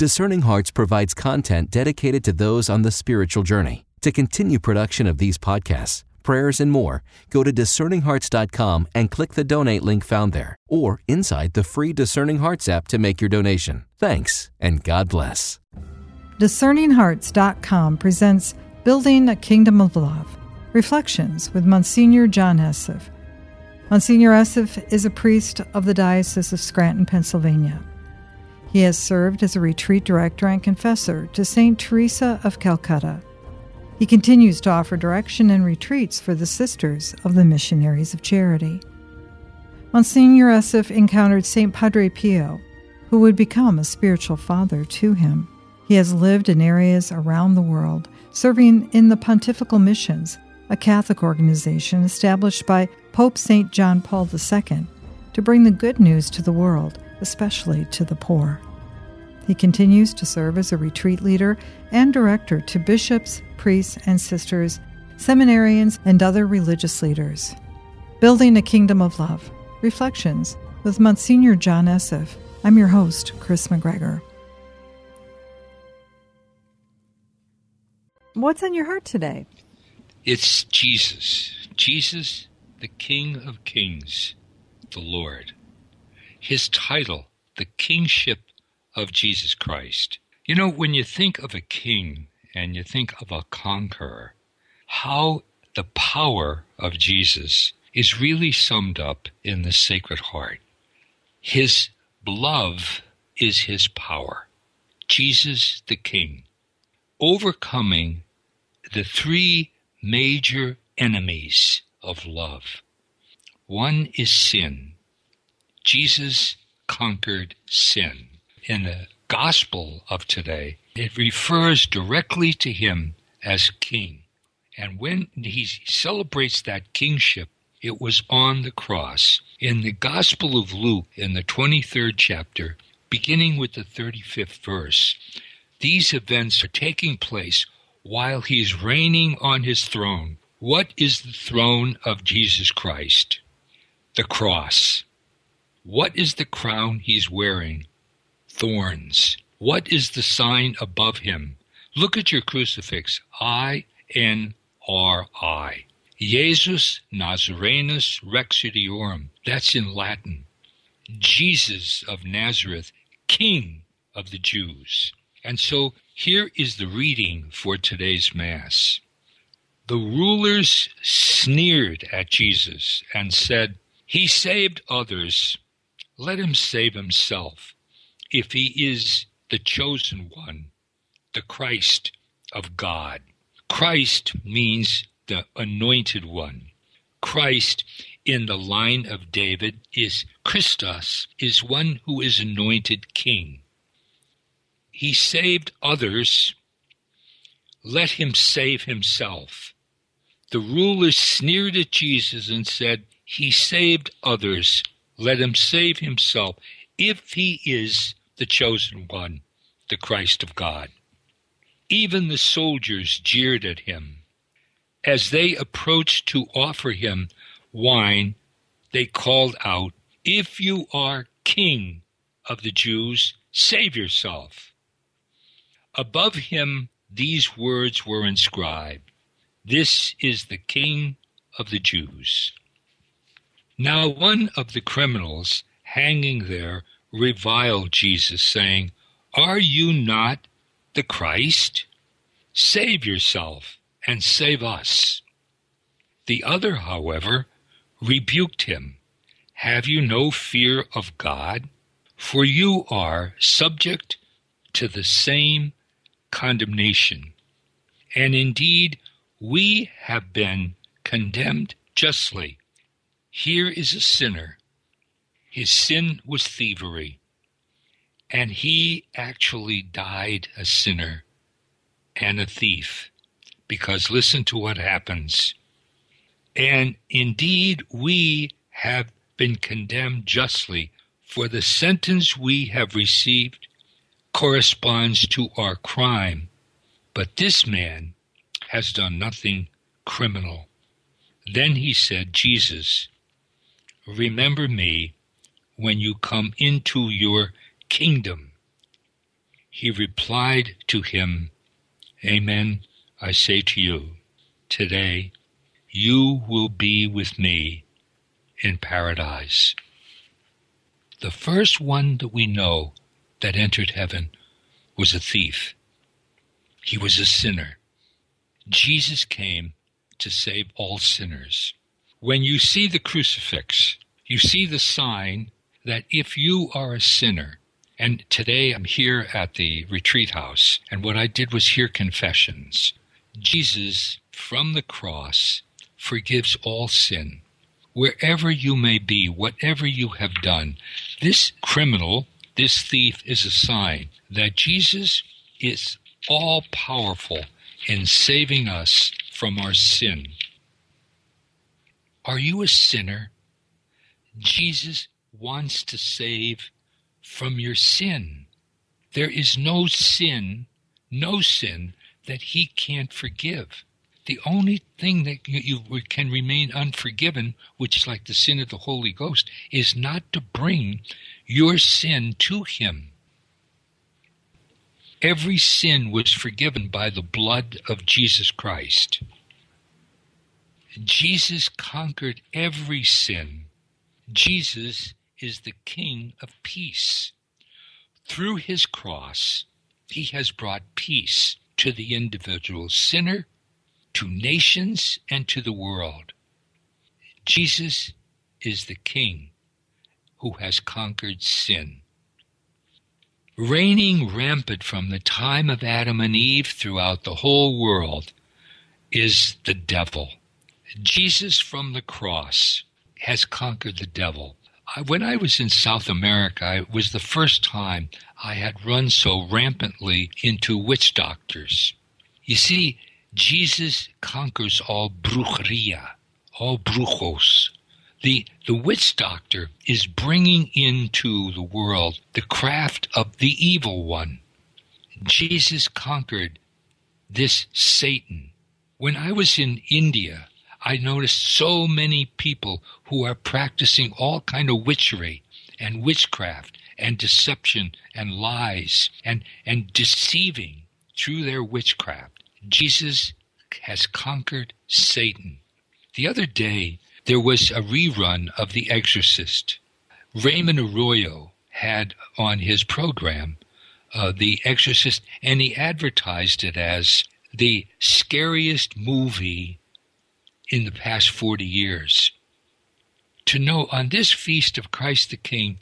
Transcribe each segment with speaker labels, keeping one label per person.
Speaker 1: Discerning Hearts provides content dedicated to those on the spiritual journey. To continue production of these podcasts, prayers, and more, go to discerninghearts.com and click the donate link found there, or inside the free Discerning Hearts app to make your donation. Thanks, and God bless.
Speaker 2: DiscerningHearts.com presents Building a Kingdom of Love Reflections with Monsignor John Esseff. Monsignor Esseff is a priest of the Diocese of Scranton, Pennsylvania. He has served as a retreat director and confessor to St. Teresa of Calcutta. He continues to offer direction and retreats for the Sisters of the Missionaries of Charity. Monsignor Esseff encountered St. Padre Pio, who would become a spiritual father to him. He has lived in areas around the world, serving in the Pontifical Missions, a Catholic organization established by Pope St. John Paul II to bring the good news to the world especially to the poor. He continues to serve as a retreat leader and director to bishops, priests, and sisters, seminarians, and other religious leaders. Building a Kingdom of Love Reflections with Monsignor John Esseff. I'm your host, Kris McGregor. What's on your heart today?
Speaker 3: It's Jesus. Jesus, the King of Kings, the Lord his title, the kingship of Jesus Christ. You know, when you think of a king and you think of a conqueror, how the power of Jesus is really summed up in the Sacred Heart. His love is his power. Jesus the King, overcoming the three major enemies of love. One is sin, Jesus conquered sin. In the gospel of today, it refers directly to him as king. And when he celebrates that kingship, it was on the cross. In the Gospel of Luke, in the 23rd chapter, beginning with the 35th verse, these events are taking place while he's reigning on his throne. What is the throne of Jesus Christ? The cross. What is the crown he's wearing? Thorns. What is the sign above him? Look at your crucifix. I N R I. Jesus Nazarenus Rex Judiorum. That's in Latin. Jesus of Nazareth, King of the Jews. And so here is the reading for today's Mass. The rulers sneered at Jesus and said, He saved others let him save himself if he is the chosen one, the Christ of God. Christ means the anointed one. Christ in the line of David is Christos, is one who is anointed king. He saved others. Let him save himself. The rulers sneered at Jesus and said, He saved others let him save himself if he is the chosen one, the Christ of God. Even the soldiers jeered at him. As they approached to offer him wine, they called out, If you are king of the Jews, save yourself. Above him, these words were inscribed This is the King of the Jews. Now one of the criminals hanging there reviled Jesus, saying, Are you not the Christ? Save yourself and save us. The other, however, rebuked him. Have you no fear of God? For you are subject to the same condemnation. And indeed, we have been condemned justly. Here is a sinner. His sin was thievery. And he actually died a sinner and a thief. Because listen to what happens. And indeed, we have been condemned justly, for the sentence we have received corresponds to our crime. But this man has done nothing criminal. Then he said, Jesus, Remember me when you come into your kingdom. He replied to him, Amen, I say to you, today you will be with me in paradise. The first one that we know that entered heaven was a thief. He was a sinner. Jesus came to save all sinners. When you see the crucifix, you see the sign that if you are a sinner, and today I'm here at the retreat house, and what I did was hear confessions. Jesus, from the cross, forgives all sin. Wherever you may be, whatever you have done, this criminal, this thief is a sign that Jesus is all powerful in saving us from our sin. Are you a sinner? Jesus wants to save from your sin. There is no sin, no sin that he can't forgive. The only thing that you, can remain unforgiven, which is like the sin of the Holy Ghost, is not to bring your sin to him. Every sin was forgiven by the blood of Jesus Christ. Jesus conquered every sin. Jesus is the King of peace. Through his cross, he has brought peace to the individual sinner, to nations, and to the world. Jesus is the King who has conquered sin. Reigning rampant from the time of Adam and Eve throughout the whole world is the devil. Jesus from the cross has conquered the devil. When I was in South America, it was the first time I had run so rampantly into witch doctors. You see, Jesus conquers all brujeria, all brujos, the, the witch doctor is bringing into the world the craft of the evil one. Jesus conquered this Satan. When I was in India, I noticed so many people who are practicing all kind of witchery and witchcraft and deception and lies and, and deceiving through their witchcraft. Jesus has conquered Satan. The other day, there was a rerun of The Exorcist. Raymond Arroyo had on his program uh, The Exorcist, and he advertised it as the scariest movie in the past 40 years. To know on this feast of Christ the King,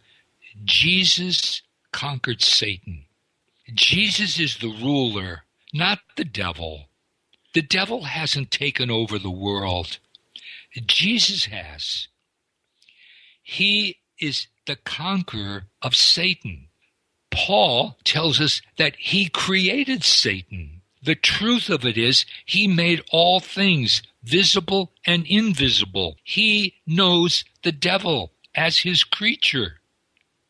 Speaker 3: Jesus conquered Satan. Jesus is the ruler, not the devil. The devil hasn't taken over the world. Jesus has. He is the conqueror of Satan. Paul tells us that he created Satan. The truth of it is, he made all things visible and invisible. He knows the devil as his creature.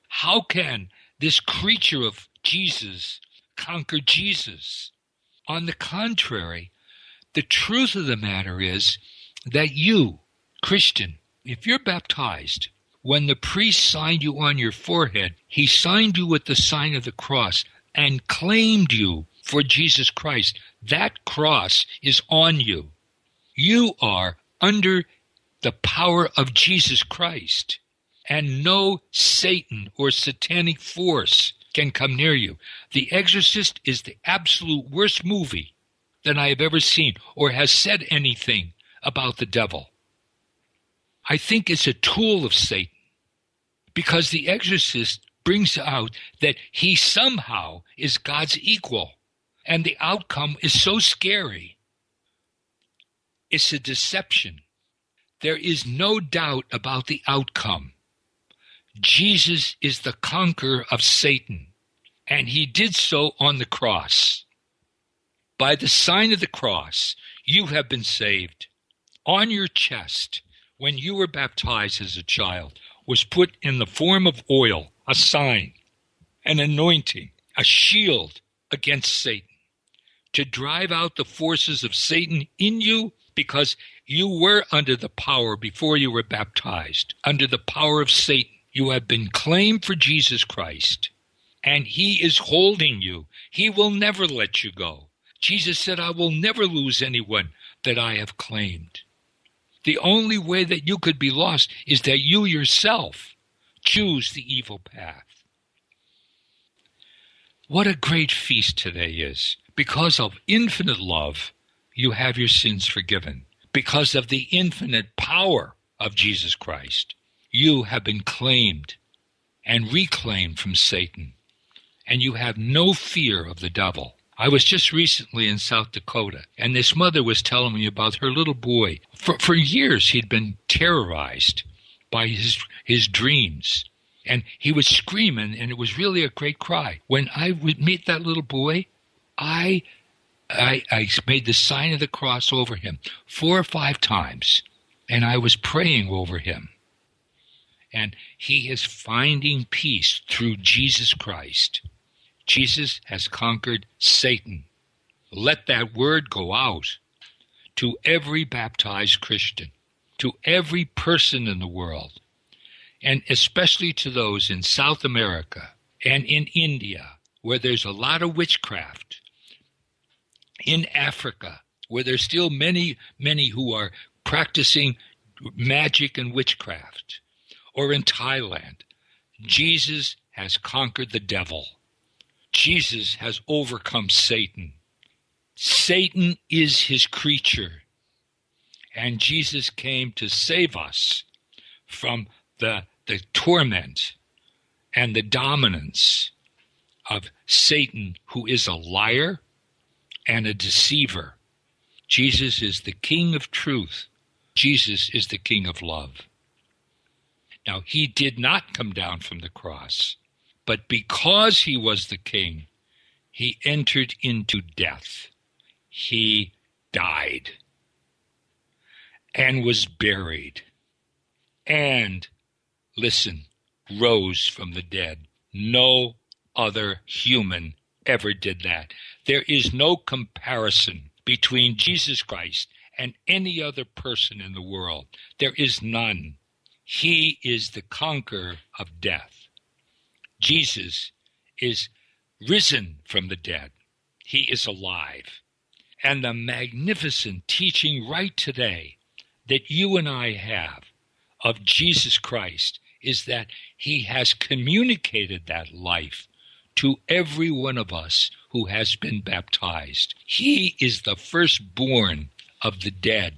Speaker 3: How can this creature of Jesus conquer Jesus? On the contrary, the truth of the matter is that you, Christian, if you're baptized, when the priest signed you on your forehead, he signed you with the sign of the cross and claimed you for Jesus Christ. That cross is on you. You are under the power of Jesus Christ, and no Satan or satanic force can come near you. The Exorcist is the absolute worst movie that I have ever seen or has said anything about the devil. I think it's a tool of Satan because the exorcist brings out that he somehow is God's equal and the outcome is so scary. It's a deception. There is no doubt about the outcome. Jesus is the conqueror of Satan, and he did so on the cross. By the sign of the cross, you have been saved on your chest when you were baptized as a child was put in the form of oil, a sign, an anointing, a shield against Satan, to drive out the forces of Satan in you because you were under the power before you were baptized, under the power of Satan. You have been claimed for Jesus Christ. and He is holding you. He will never let you go. Jesus said, I will never lose anyone that I have claimed. The only way that you could be lost is that you yourself choose the evil path. What a great feast today is. Because of infinite love, you have your sins forgiven. Because of the infinite power of Jesus Christ, you have been claimed and reclaimed from Satan, and you have no fear of the devil. I was just recently in South Dakota, and this mother was telling me about her little boy. For, for years, he'd been terrorized by his, his dreams. And he was screaming, and it was really a great cry. When I would meet that little boy, I, I, I made the sign of the cross over him four or five times, and I was praying over him. And he is finding peace through Jesus Christ. Jesus has conquered Satan. Let that word go out to every baptized Christian, to every person in the world, and especially to those in South America and in India, where there's a lot of witchcraft, in Africa, where there's still many, many who are practicing magic and witchcraft, or in Thailand. Jesus has conquered the devil. Jesus has overcome Satan. Satan is his creature. And Jesus came to save us from the, the torment and the dominance of Satan, who is a liar and a deceiver. Jesus is the King of truth. Jesus is the King of love. Now, he did not come down from the cross. But because he was the king, he entered into death. He died and was buried and, listen, rose from the dead. No other human ever did that. There is no comparison between Jesus Christ and any other person in the world. There is none. He is the conqueror of death. Jesus is risen from the dead. He is alive. And the magnificent teaching right today that you and I have of Jesus Christ is that he has communicated that life to every one of us who has been baptized. He is the firstborn of the dead.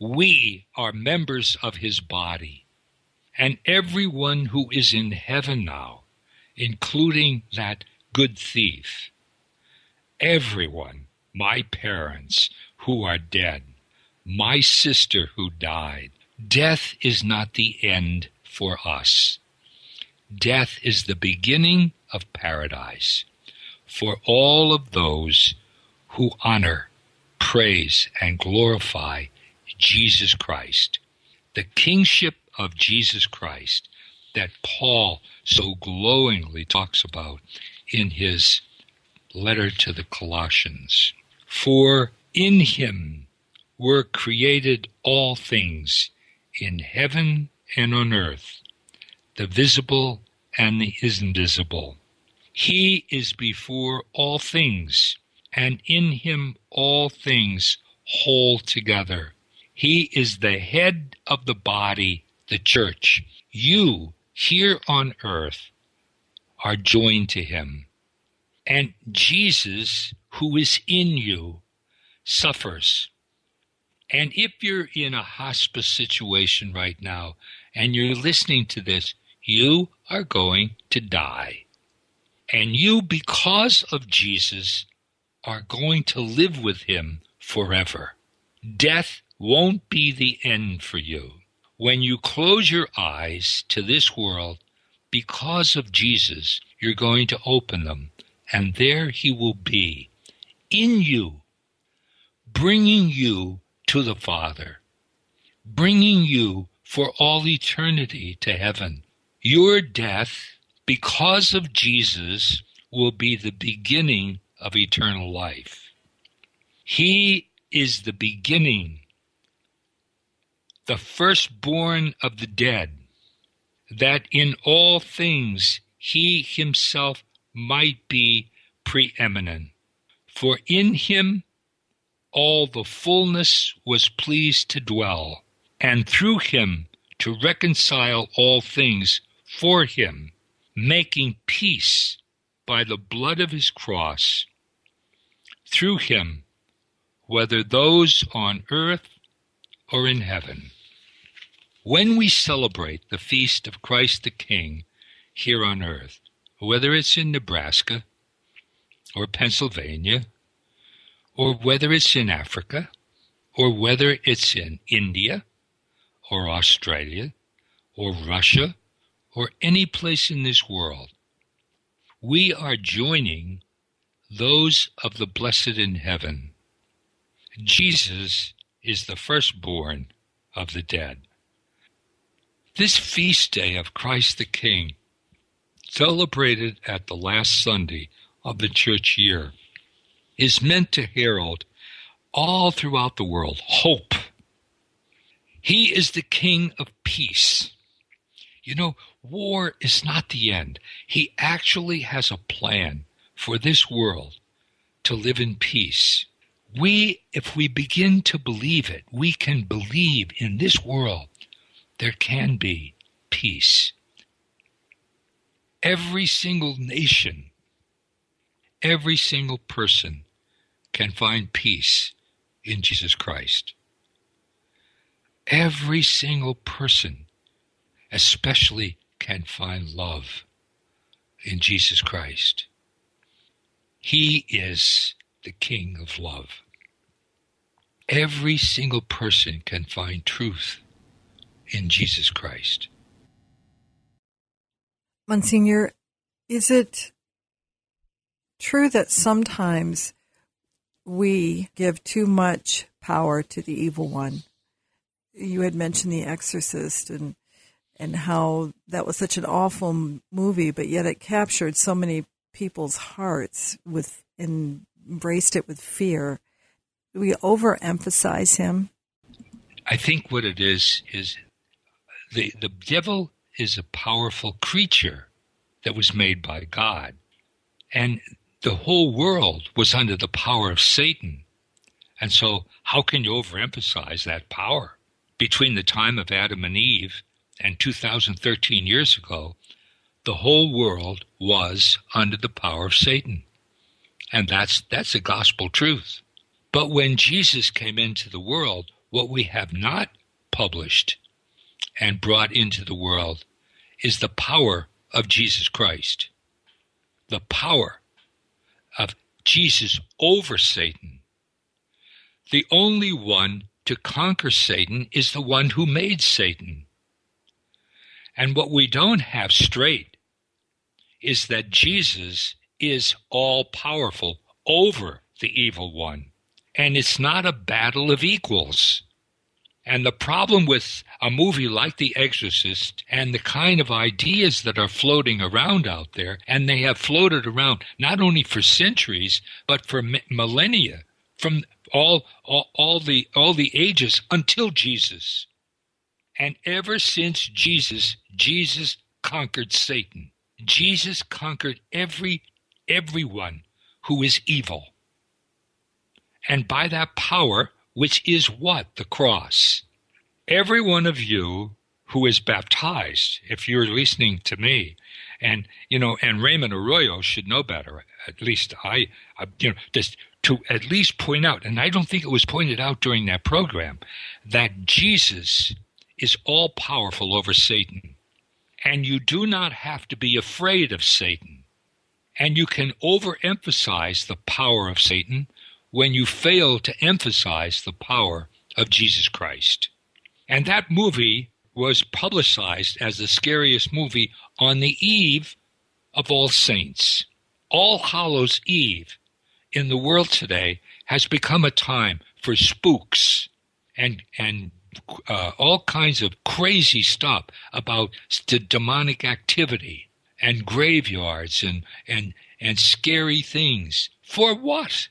Speaker 3: We are members of his body. And everyone who is in heaven now including that good thief. Everyone, my parents who are dead, my sister who died, death is not the end for us. Death is the beginning of paradise for all of those who honor, praise, and glorify Jesus Christ. The kingship of Jesus Christ that Paul so glowingly talks about in his letter to the Colossians. For in him were created all things in heaven and on earth, the visible and the invisible. He is before all things, and in him all things hold together. He is the head of the body, the church. You here on earth are joined to him. And Jesus, who is in you, suffers. And if you're in a hospice situation right now and you're listening to this, you are going to die. And you, because of Jesus, are going to live with him forever. Death won't be the end for you. When you close your eyes to this world, because of Jesus, you're going to open them, and there He will be in you, bringing you to the Father, bringing you for all eternity to heaven. Your death, because of Jesus, will be the beginning of eternal life. He is the beginning the firstborn of the dead, that in all things he himself might be preeminent. For in him all the fullness was pleased to dwell, and through him to reconcile all things for him, making peace by the blood of his cross. Through him, whether those on earth or in heaven. When we celebrate the feast of Christ the King here on earth, whether it's in Nebraska or Pennsylvania, or whether it's in Africa, or whether it's in India, or Australia, or Russia, or any place in this world, we are joining those of the blessed in heaven. Jesus is the firstborn of the dead. This feast day of Christ the King, celebrated at the last Sunday of the church year, is meant to herald all throughout the world hope. He is the King of peace. You know, war is not the end. He actually has a plan for this world to live in peace. We, if we begin to believe it, we can believe in this world there can be peace. Every single nation, every single person can find peace in Jesus Christ. Every single person, especially, can find love in Jesus Christ. He is the King of love. Every single person can find truth in Jesus Christ.
Speaker 2: Monsignor, is it true that sometimes we give too much power to the evil one? You had mentioned The Exorcist and and how that was such an awful movie, but yet it captured so many people's hearts with and embraced it with fear. Do we overemphasize him?
Speaker 3: I think what it is is the, the devil is a powerful creature that was made by God. And the whole world was under the power of Satan. And so, how can you overemphasize that power? Between the time of Adam and Eve and 2013 years ago, the whole world was under the power of Satan. And that's, that's a gospel truth. But when Jesus came into the world, what we have not published and brought into the world is the power of Jesus Christ. The power of Jesus over Satan. The only one to conquer Satan is the one who made Satan. And what we don't have straight is that Jesus is all powerful over the evil one. And it's not a battle of equals. And the problem with a movie like The Exorcist and the kind of ideas that are floating around out there, and they have floated around not only for centuries, but for millennia, from all, all, all, the, all the ages until Jesus. And ever since Jesus, Jesus conquered Satan. Jesus conquered every, everyone who is evil. And by that power, which is what? The cross. Every one of you who is baptized, if you're listening to me, and you know, and Raymond Arroyo should know better. At least I, I you know, just to at least point out, and I don't think it was pointed out during that program, that Jesus is all powerful over Satan, and you do not have to be afraid of Satan, and you can overemphasize the power of Satan when you fail to emphasize the power of Jesus Christ. And that movie was publicized as the scariest movie on the eve of All Saints. All Hallows Eve in the world today has become a time for spooks and and uh, all kinds of crazy stuff about st- demonic activity and graveyards and and and scary things. For what?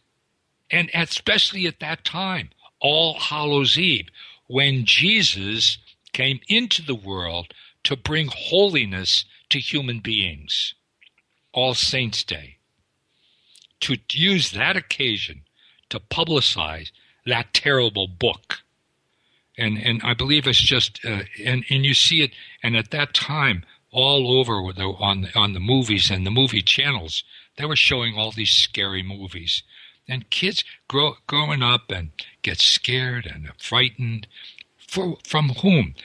Speaker 3: and especially at that time, All Hallows Eve, when Jesus came into the world to bring holiness to human beings. All Saints Day, to use that occasion to publicize that terrible book. And, and I believe it's just, uh, and, and you see it, and at that time, all over the, on, the, on the movies and the movie channels, they were showing all these scary movies. And kids grow, growing up and get scared and frightened. For, from whom?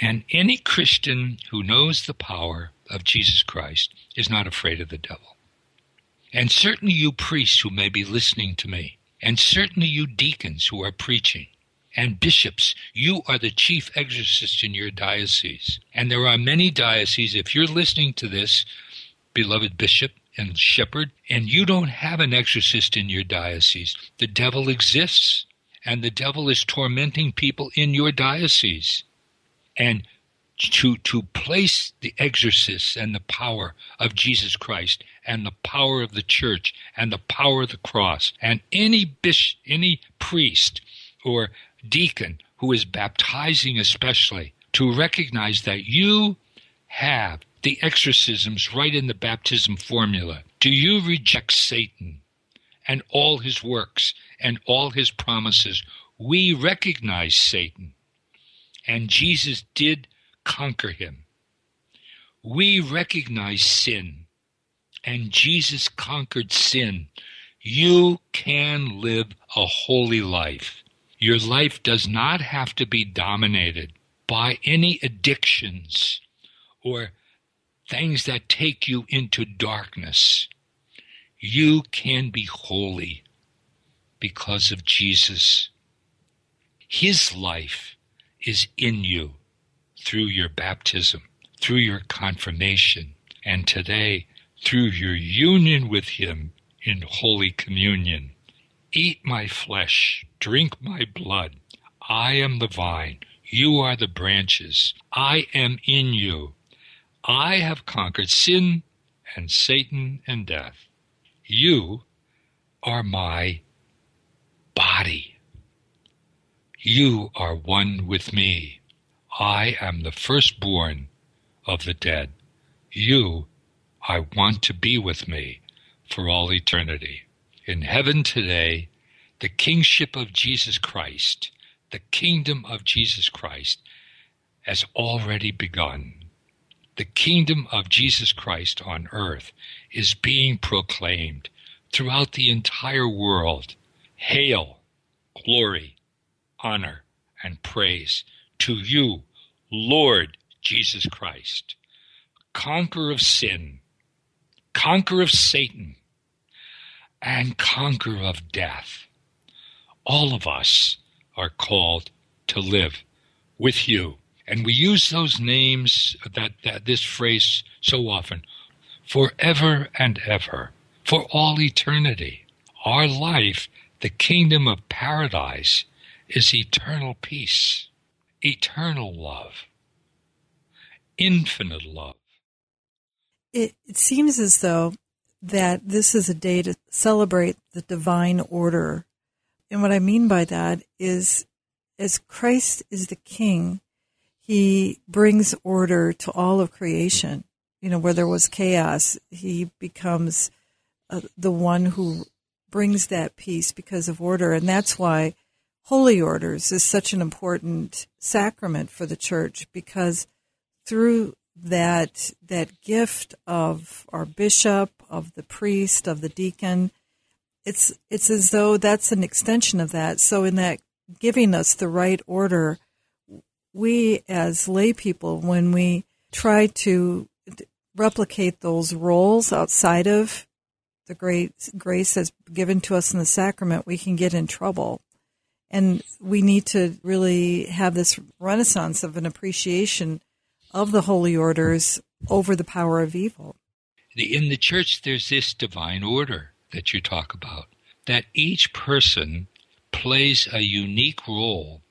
Speaker 3: And any Christian who knows the power of Jesus Christ is not afraid of the devil. And certainly you priests who may be listening to me, and certainly you deacons who are preaching, and bishops, you are the chief exorcist in your diocese. And there are many dioceses, if you're listening to this, beloved bishop and shepherd, and you don't have an exorcist in your diocese, the devil exists, and the devil is tormenting people in your diocese. And to to place the exorcists and the power of Jesus Christ and the power of the church and the power of the cross and any bishop, any priest or deacon who is baptizing especially to recognize that you have the exorcisms right in the baptism formula. Do you reject Satan and all his works and all his promises? We recognize Satan and Jesus did conquer him. We recognize sin, and Jesus conquered sin. You can live a holy life. Your life does not have to be dominated by any addictions or things that take you into darkness. You can be holy because of Jesus. His life is in you through your baptism, through your confirmation, and today through your union with Him in Holy Communion. Eat my flesh, drink my blood. I am the vine, you are the branches. I am in you. I have conquered sin and Satan and death. You are my body. You are one with me. I am the firstborn of the dead. You, I want to be with me for all eternity. In heaven today, the kingship of Jesus Christ, the kingdom of Jesus Christ, has already begun. The kingdom of Jesus Christ on earth is being proclaimed throughout the entire world. Hail, glory, honor, and praise to you, Lord Jesus Christ, conqueror of sin, conqueror of Satan, and conqueror of death. All of us are called to live with you. And we use those names, that, that this phrase so often, forever and ever, for all eternity. Our life, the kingdom of paradise, is eternal peace, eternal love, infinite love.
Speaker 2: It, it seems as though that this is a day to celebrate the divine order. And what I mean by that is as Christ is the king, he brings order to all of creation. You know, where there was chaos, he becomes uh, the one who brings that peace because of order. And that's why holy orders is such an important sacrament for the church because through that that gift of our bishop, of the priest, of the deacon, it's it's as though that's an extension of that. So in that giving us the right order, we as lay people, when we try to replicate those roles outside of the great grace that's given to us in the sacrament, we can get in trouble. And we need to really have this renaissance of an appreciation of the holy orders over the power of evil.
Speaker 3: In the church, there's this divine order that you talk about, that each person plays a unique role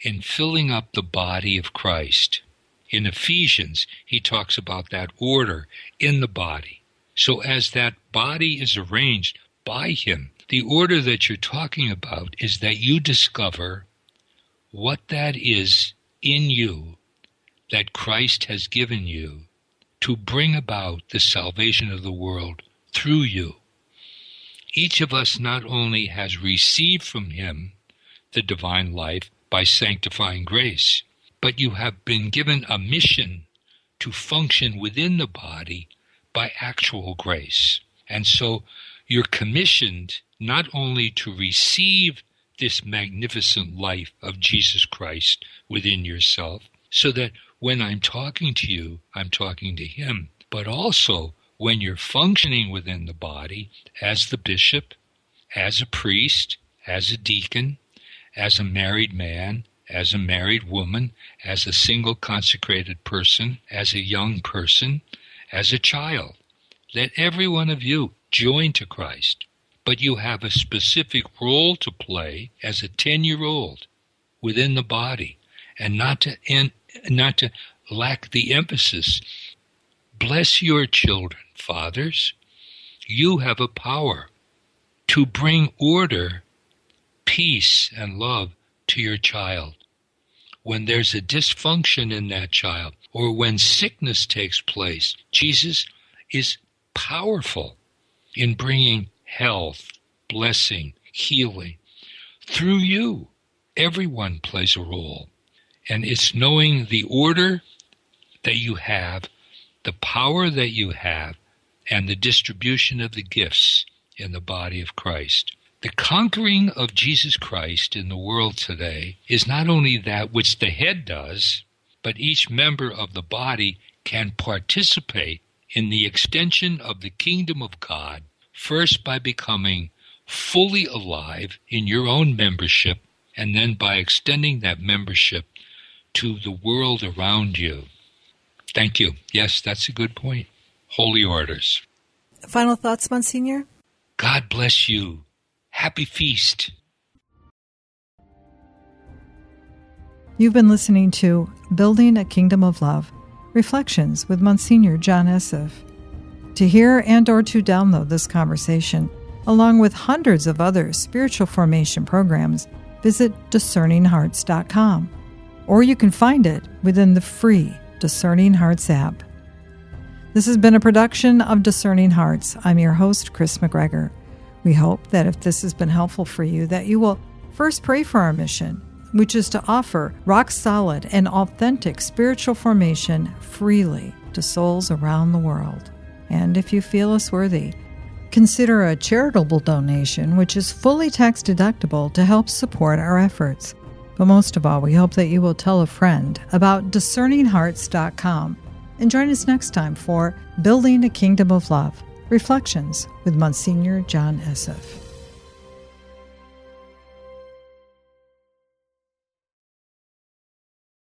Speaker 3: in filling up the body of Christ. In Ephesians, he talks about that order in the body. So as that body is arranged by him, the order that you're talking about is that you discover what that is in you that Christ has given you to bring about the salvation of the world through you. Each of us not only has received from him the divine life by sanctifying grace, but you have been given a mission to function within the body by actual grace. And so you're commissioned not only to receive this magnificent life of Jesus Christ within yourself, so that when I'm talking to you, I'm talking to Him, but also when you're functioning within the body as the bishop, as a priest, as a deacon, as a married man, as a married woman, as a single consecrated person, as a young person, as a child. Let every one of you join to Christ, but you have a specific role to play as a 10 year old within the body and not to, not to lack the emphasis. Bless your children, fathers. You have a power to bring order, peace, and love to your child. When there's a dysfunction in that child, or when sickness takes place, Jesus is powerful in bringing health, blessing, healing through you. Everyone plays a role. And it's knowing the order that you have, the power that you have, and the distribution of the gifts in the body of Christ. The conquering of Jesus Christ in the world today is not only that which the head does, but each member of the body can participate in the extension of the kingdom of God, first by becoming fully alive in your own membership, and then by extending that membership to the world around you. Thank you. Yes, that's a good point. Holy orders.
Speaker 2: Final thoughts, Monsignor?
Speaker 3: God bless you. Happy feast.
Speaker 2: You've been listening to Building a Kingdom of Love Reflections with Monsignor John Esseff. To hear and or to download this conversation, along with hundreds of other spiritual formation programs, visit discerninghearts.com or you can find it within the free Discerning Hearts app. This has been a production of Discerning Hearts. I'm your host, Kris McGregor. We hope that if this has been helpful for you, that you will first pray for our mission, which is to offer rock solid and authentic spiritual formation freely to souls around the world. And if you feel us worthy, consider a charitable donation, which is fully tax deductible to help support our efforts. But most of all, we hope that you will tell a friend about discerninghearts.com and join us next time for Building a Kingdom of Love Reflections with Monsignor John Esseff.